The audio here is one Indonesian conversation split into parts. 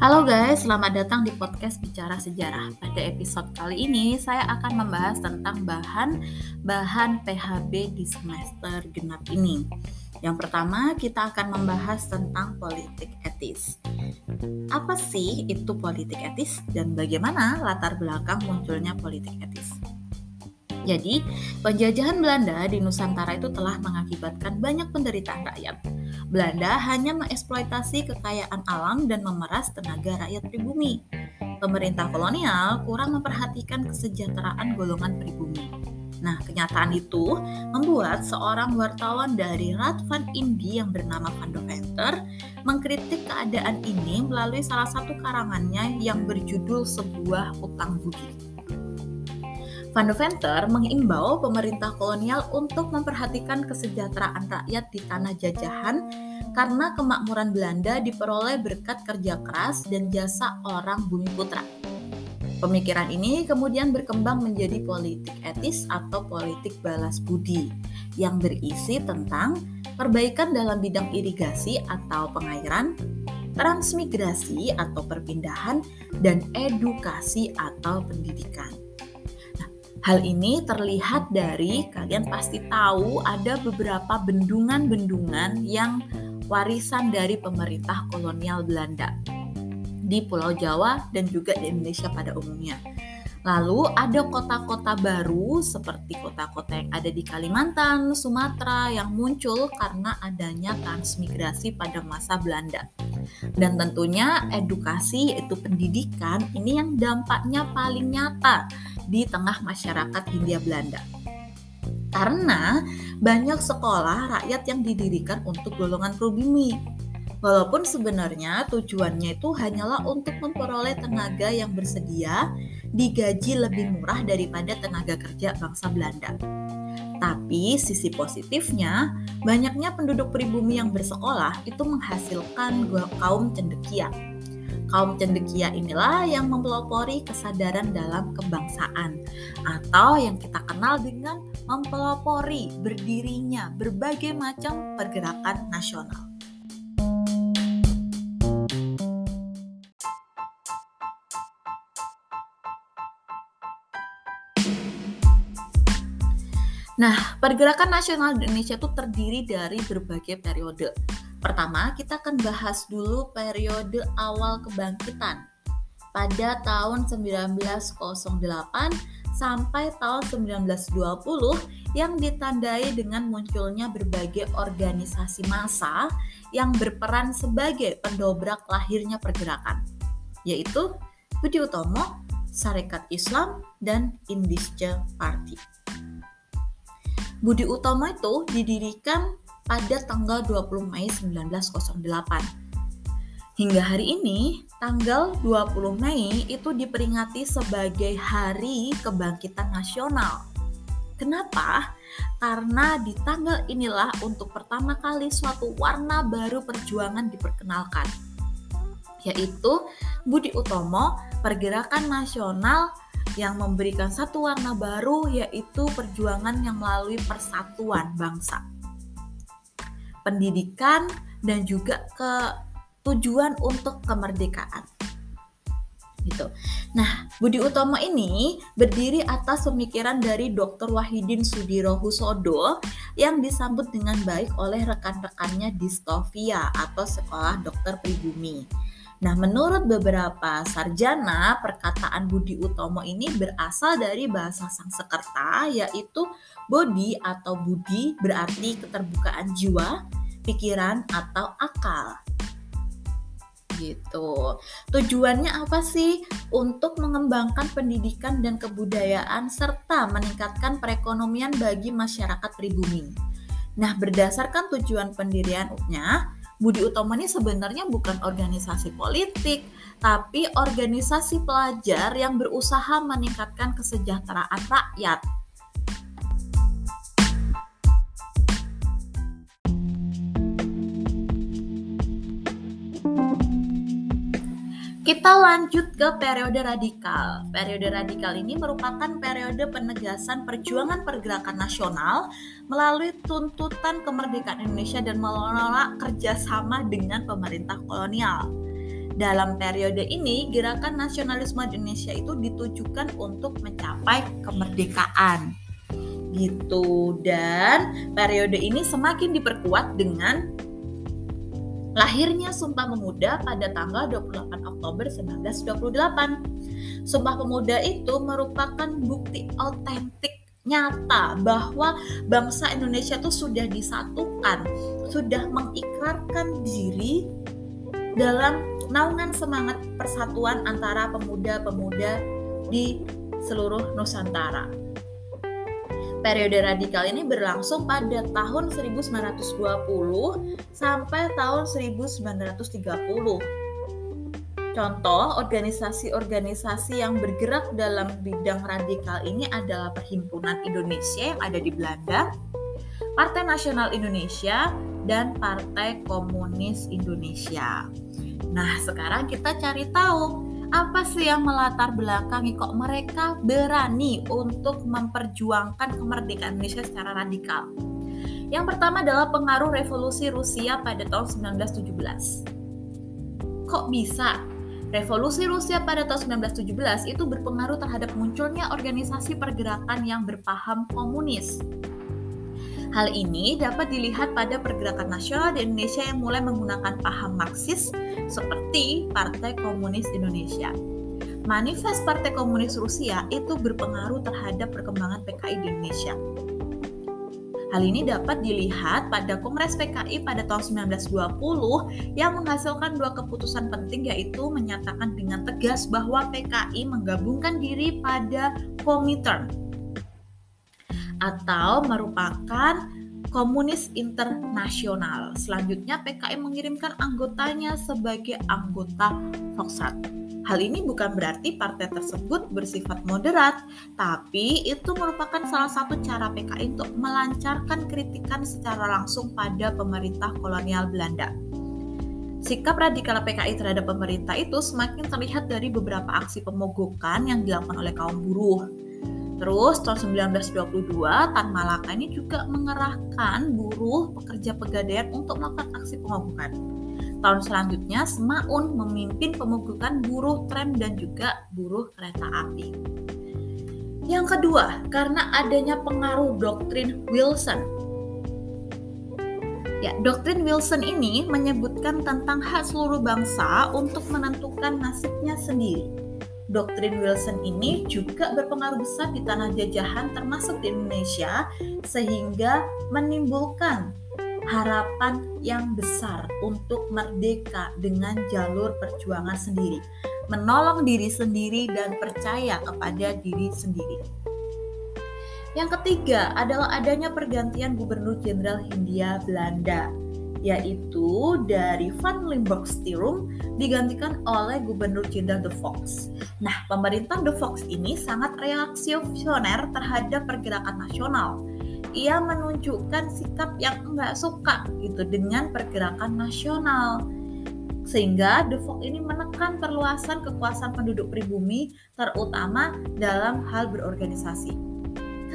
Halo guys, selamat datang di podcast Bicara Sejarah. Pada episode kali ini saya akan membahas tentang bahan-bahan PHB di semester genap ini. Yang pertama, kita akan membahas tentang politik etis. Apa sih itu politik etis dan bagaimana latar belakang munculnya politik etis? Jadi, penjajahan Belanda di Nusantara itu telah mengakibatkan banyak penderitaan rakyat Belanda hanya mengeksploitasi kekayaan alam dan memeras tenaga rakyat pribumi. Pemerintah kolonial kurang memperhatikan kesejahteraan golongan pribumi. Nah, kenyataan itu membuat seorang wartawan dari Radvan Indi yang bernama Van Deventer mengkritik keadaan ini melalui salah satu karangannya yang berjudul Sebuah Utang Budi. Van de Venter mengimbau pemerintah kolonial untuk memperhatikan kesejahteraan rakyat di tanah jajahan karena kemakmuran Belanda diperoleh berkat kerja keras dan jasa orang bumi putra. Pemikiran ini kemudian berkembang menjadi politik etis atau politik balas budi yang berisi tentang perbaikan dalam bidang irigasi atau pengairan, transmigrasi atau perpindahan, dan edukasi atau pendidikan. Hal ini terlihat dari kalian pasti tahu ada beberapa bendungan-bendungan yang warisan dari pemerintah kolonial Belanda di Pulau Jawa dan juga di Indonesia pada umumnya. Lalu ada kota-kota baru seperti kota-kota yang ada di Kalimantan, Sumatera yang muncul karena adanya transmigrasi pada masa Belanda. Dan tentunya edukasi yaitu pendidikan ini yang dampaknya paling nyata di tengah masyarakat Hindia Belanda. Karena banyak sekolah rakyat yang didirikan untuk golongan pribumi. Walaupun sebenarnya tujuannya itu hanyalah untuk memperoleh tenaga yang bersedia digaji lebih murah daripada tenaga kerja bangsa Belanda. Tapi sisi positifnya, banyaknya penduduk pribumi yang bersekolah itu menghasilkan kaum cendekia Kaum cendekia inilah yang mempelopori kesadaran dalam kebangsaan atau yang kita kenal dengan mempelopori berdirinya berbagai macam pergerakan nasional. Nah, pergerakan nasional Indonesia itu terdiri dari berbagai periode. Pertama, kita akan bahas dulu periode awal kebangkitan pada tahun 1908 sampai tahun 1920 yang ditandai dengan munculnya berbagai organisasi massa yang berperan sebagai pendobrak lahirnya pergerakan, yaitu Budi Utomo, Sarekat Islam, dan Indische Party. Budi Utomo itu didirikan pada tanggal 20 Mei 1908. Hingga hari ini, tanggal 20 Mei itu diperingati sebagai Hari Kebangkitan Nasional. Kenapa? Karena di tanggal inilah untuk pertama kali suatu warna baru perjuangan diperkenalkan, yaitu Budi Utomo, pergerakan nasional yang memberikan satu warna baru yaitu perjuangan yang melalui persatuan bangsa pendidikan, dan juga ke tujuan untuk kemerdekaan. Gitu. Nah, Budi Utomo ini berdiri atas pemikiran dari Dr. Wahidin Sudiro Husodo yang disambut dengan baik oleh rekan-rekannya di Stovia atau Sekolah Dokter Pribumi. Nah, menurut beberapa sarjana, perkataan Budi Utomo ini berasal dari bahasa Sangsekerta yaitu Bodi atau budi berarti keterbukaan jiwa, pikiran, atau akal. Gitu. Tujuannya apa sih? Untuk mengembangkan pendidikan dan kebudayaan serta meningkatkan perekonomian bagi masyarakat pribumi. Nah, berdasarkan tujuan pendiriannya, Budi Utomo ini sebenarnya bukan organisasi politik, tapi organisasi pelajar yang berusaha meningkatkan kesejahteraan rakyat Kita lanjut ke periode radikal. Periode radikal ini merupakan periode penegasan perjuangan pergerakan nasional melalui tuntutan kemerdekaan Indonesia dan menolak kerjasama dengan pemerintah kolonial. Dalam periode ini, gerakan nasionalisme Indonesia itu ditujukan untuk mencapai kemerdekaan. Gitu. Dan periode ini semakin diperkuat dengan Lahirnya Sumpah Pemuda pada tanggal 28 Oktober 1928. Sumpah Pemuda itu merupakan bukti otentik nyata bahwa bangsa Indonesia itu sudah disatukan, sudah mengikrarkan diri dalam naungan semangat persatuan antara pemuda-pemuda di seluruh Nusantara. Periode radikal ini berlangsung pada tahun 1920 sampai tahun 1930. Contoh organisasi-organisasi yang bergerak dalam bidang radikal ini adalah Perhimpunan Indonesia yang ada di Belanda, Partai Nasional Indonesia, dan Partai Komunis Indonesia. Nah, sekarang kita cari tahu apa sih yang melatar belakangi kok mereka berani untuk memperjuangkan kemerdekaan Indonesia secara radikal? Yang pertama adalah pengaruh revolusi Rusia pada tahun 1917. Kok bisa? Revolusi Rusia pada tahun 1917 itu berpengaruh terhadap munculnya organisasi pergerakan yang berpaham komunis. Hal ini dapat dilihat pada pergerakan nasional di Indonesia yang mulai menggunakan paham Marxis seperti Partai Komunis Indonesia. Manifest Partai Komunis Rusia itu berpengaruh terhadap perkembangan PKI di Indonesia. Hal ini dapat dilihat pada Kongres PKI pada tahun 1920 yang menghasilkan dua keputusan penting yaitu menyatakan dengan tegas bahwa PKI menggabungkan diri pada Komintern atau merupakan komunis internasional. Selanjutnya PKI mengirimkan anggotanya sebagai anggota Foksat. Hal ini bukan berarti partai tersebut bersifat moderat, tapi itu merupakan salah satu cara PKI untuk melancarkan kritikan secara langsung pada pemerintah kolonial Belanda. Sikap radikal PKI terhadap pemerintah itu semakin terlihat dari beberapa aksi pemogokan yang dilakukan oleh kaum buruh. Terus tahun 1922 Tan Malaka ini juga mengerahkan buruh pekerja pegadaian untuk melakukan aksi pemogokan. Tahun selanjutnya Semaun memimpin pemogokan buruh tram dan juga buruh kereta api. Yang kedua, karena adanya pengaruh doktrin Wilson. Ya, doktrin Wilson ini menyebutkan tentang hak seluruh bangsa untuk menentukan nasibnya sendiri doktrin Wilson ini juga berpengaruh besar di tanah jajahan termasuk di Indonesia sehingga menimbulkan harapan yang besar untuk merdeka dengan jalur perjuangan sendiri, menolong diri sendiri dan percaya kepada diri sendiri. Yang ketiga adalah adanya pergantian gubernur jenderal Hindia Belanda yaitu dari Van Limburg Stirum digantikan oleh Gubernur Jenderal De Fox. Nah, pemerintah De Fox ini sangat reaksioner terhadap pergerakan nasional. Ia menunjukkan sikap yang enggak suka gitu dengan pergerakan nasional. Sehingga De Fox ini menekan perluasan kekuasaan penduduk pribumi terutama dalam hal berorganisasi.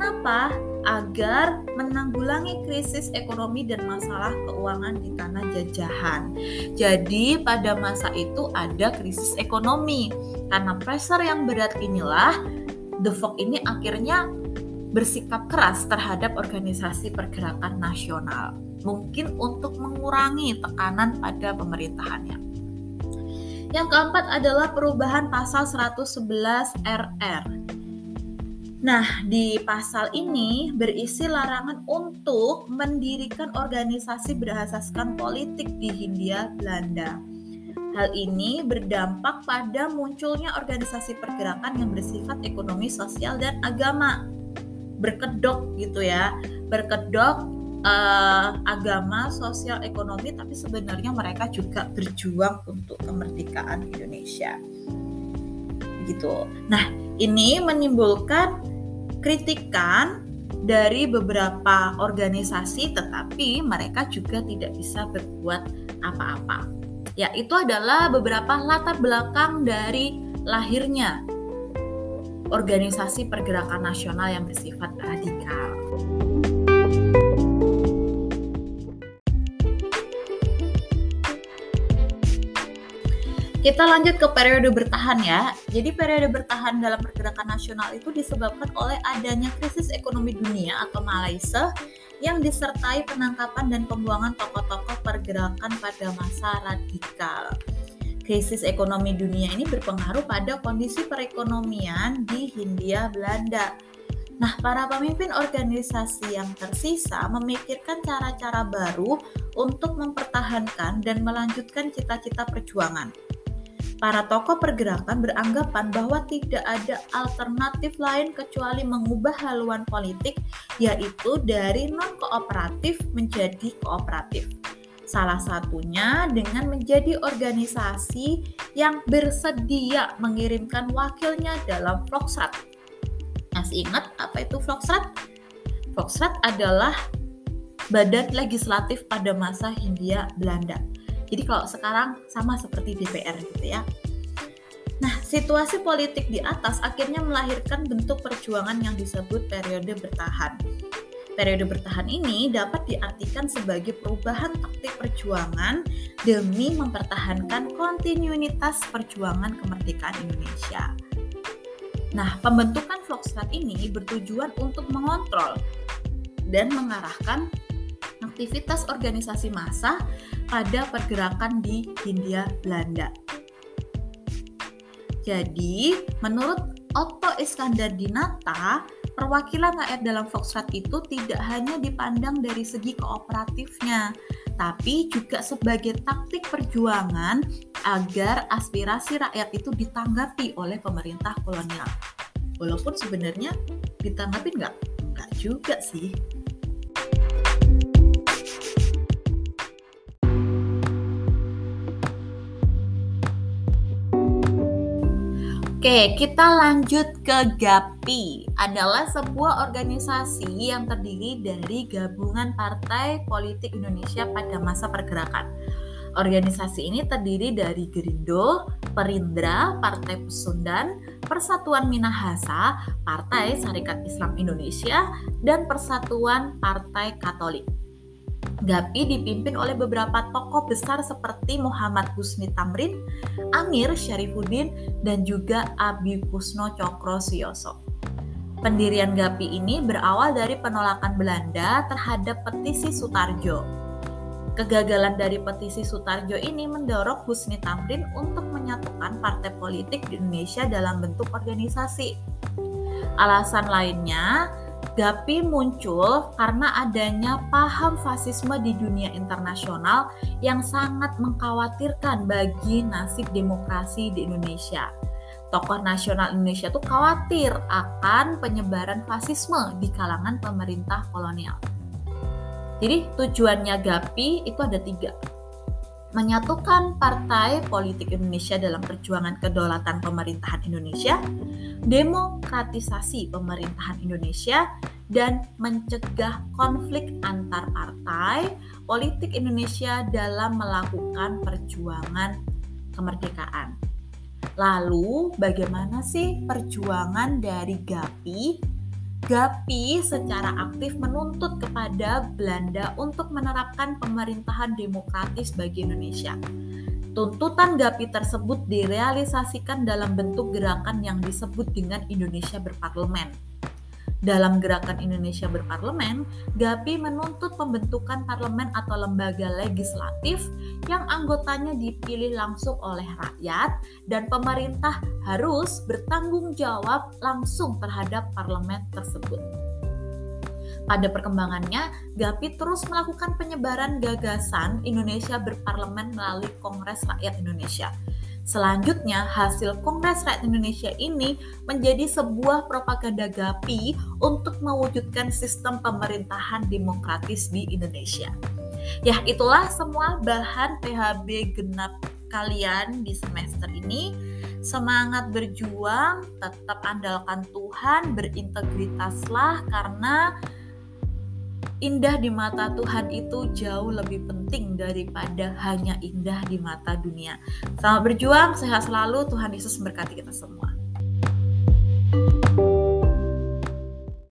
Kenapa? agar menanggulangi krisis ekonomi dan masalah keuangan di tanah jajahan. Jadi pada masa itu ada krisis ekonomi. Karena pressure yang berat inilah The Fog ini akhirnya bersikap keras terhadap organisasi pergerakan nasional. Mungkin untuk mengurangi tekanan pada pemerintahannya. Yang keempat adalah perubahan pasal 111 RR Nah, di pasal ini berisi larangan untuk mendirikan organisasi berasaskan politik di Hindia Belanda. Hal ini berdampak pada munculnya organisasi pergerakan yang bersifat ekonomi, sosial, dan agama. Berkedok gitu ya, berkedok uh, agama, sosial, ekonomi, tapi sebenarnya mereka juga berjuang untuk kemerdekaan Indonesia. Gitu. Nah, ini menimbulkan kritikan dari beberapa organisasi tetapi mereka juga tidak bisa berbuat apa-apa. Ya, itu adalah beberapa latar belakang dari lahirnya organisasi pergerakan nasional yang bersifat radikal. Kita lanjut ke periode bertahan ya. Jadi periode bertahan dalam pergerakan nasional itu disebabkan oleh adanya krisis ekonomi dunia atau Malaysia yang disertai penangkapan dan pembuangan tokoh-tokoh pergerakan pada masa radikal. Krisis ekonomi dunia ini berpengaruh pada kondisi perekonomian di Hindia Belanda. Nah, para pemimpin organisasi yang tersisa memikirkan cara-cara baru untuk mempertahankan dan melanjutkan cita-cita perjuangan para tokoh pergerakan beranggapan bahwa tidak ada alternatif lain kecuali mengubah haluan politik, yaitu dari non-kooperatif menjadi kooperatif. Salah satunya dengan menjadi organisasi yang bersedia mengirimkan wakilnya dalam Vlogsrat. Masih ingat apa itu Vlogsrat? Vlogsrat adalah badan legislatif pada masa Hindia Belanda jadi kalau sekarang sama seperti DPR gitu ya. Nah, situasi politik di atas akhirnya melahirkan bentuk perjuangan yang disebut periode bertahan. Periode bertahan ini dapat diartikan sebagai perubahan taktik perjuangan demi mempertahankan kontinuitas perjuangan kemerdekaan Indonesia. Nah, pembentukan Vlogstrat ini bertujuan untuk mengontrol dan mengarahkan aktivitas organisasi massa pada pergerakan di Hindia Belanda. Jadi, menurut Otto Iskandar Dinata, perwakilan rakyat dalam Foxtrot itu tidak hanya dipandang dari segi kooperatifnya, tapi juga sebagai taktik perjuangan agar aspirasi rakyat itu ditanggapi oleh pemerintah kolonial. Walaupun sebenarnya ditanggapi nggak? Nggak juga sih. Oke, kita lanjut ke GAPI. Adalah sebuah organisasi yang terdiri dari gabungan partai politik Indonesia pada masa pergerakan. Organisasi ini terdiri dari Gerindo, Perindra, Partai Pesundan, Persatuan Minahasa, Partai Syarikat Islam Indonesia, dan Persatuan Partai Katolik. GAPI dipimpin oleh beberapa tokoh besar seperti Muhammad Husni Tamrin, Amir Syarifuddin, dan juga Abi Kusno Cokro Siyoso. Pendirian GAPI ini berawal dari penolakan Belanda terhadap petisi Sutarjo. Kegagalan dari petisi Sutarjo ini mendorong Husni Tamrin untuk menyatukan partai politik di Indonesia dalam bentuk organisasi. Alasan lainnya, GAPI muncul karena adanya paham fasisme di dunia internasional yang sangat mengkhawatirkan bagi nasib demokrasi di Indonesia. Tokoh nasional Indonesia tuh khawatir akan penyebaran fasisme di kalangan pemerintah kolonial. Jadi tujuannya GAPI itu ada tiga menyatukan partai politik Indonesia dalam perjuangan kedaulatan pemerintahan Indonesia, demokratisasi pemerintahan Indonesia, dan mencegah konflik antar partai politik Indonesia dalam melakukan perjuangan kemerdekaan. Lalu, bagaimana sih perjuangan dari GAPI GAPI secara aktif menuntut kepada Belanda untuk menerapkan pemerintahan demokratis bagi Indonesia. Tuntutan GAPI tersebut direalisasikan dalam bentuk gerakan yang disebut dengan Indonesia berparlemen dalam gerakan Indonesia berparlemen, GAPI menuntut pembentukan parlemen atau lembaga legislatif yang anggotanya dipilih langsung oleh rakyat dan pemerintah harus bertanggung jawab langsung terhadap parlemen tersebut. Pada perkembangannya, GAPI terus melakukan penyebaran gagasan Indonesia berparlemen melalui Kongres Rakyat Indonesia Selanjutnya, hasil Kongres Rakyat Indonesia ini menjadi sebuah propaganda GAPI untuk mewujudkan sistem pemerintahan demokratis di Indonesia. Ya, itulah semua bahan PHB genap kalian di semester ini. Semangat berjuang, tetap andalkan Tuhan, berintegritaslah karena indah di mata Tuhan itu jauh lebih penting daripada hanya indah di mata dunia. Selamat berjuang, sehat selalu. Tuhan Yesus memberkati kita semua. thank you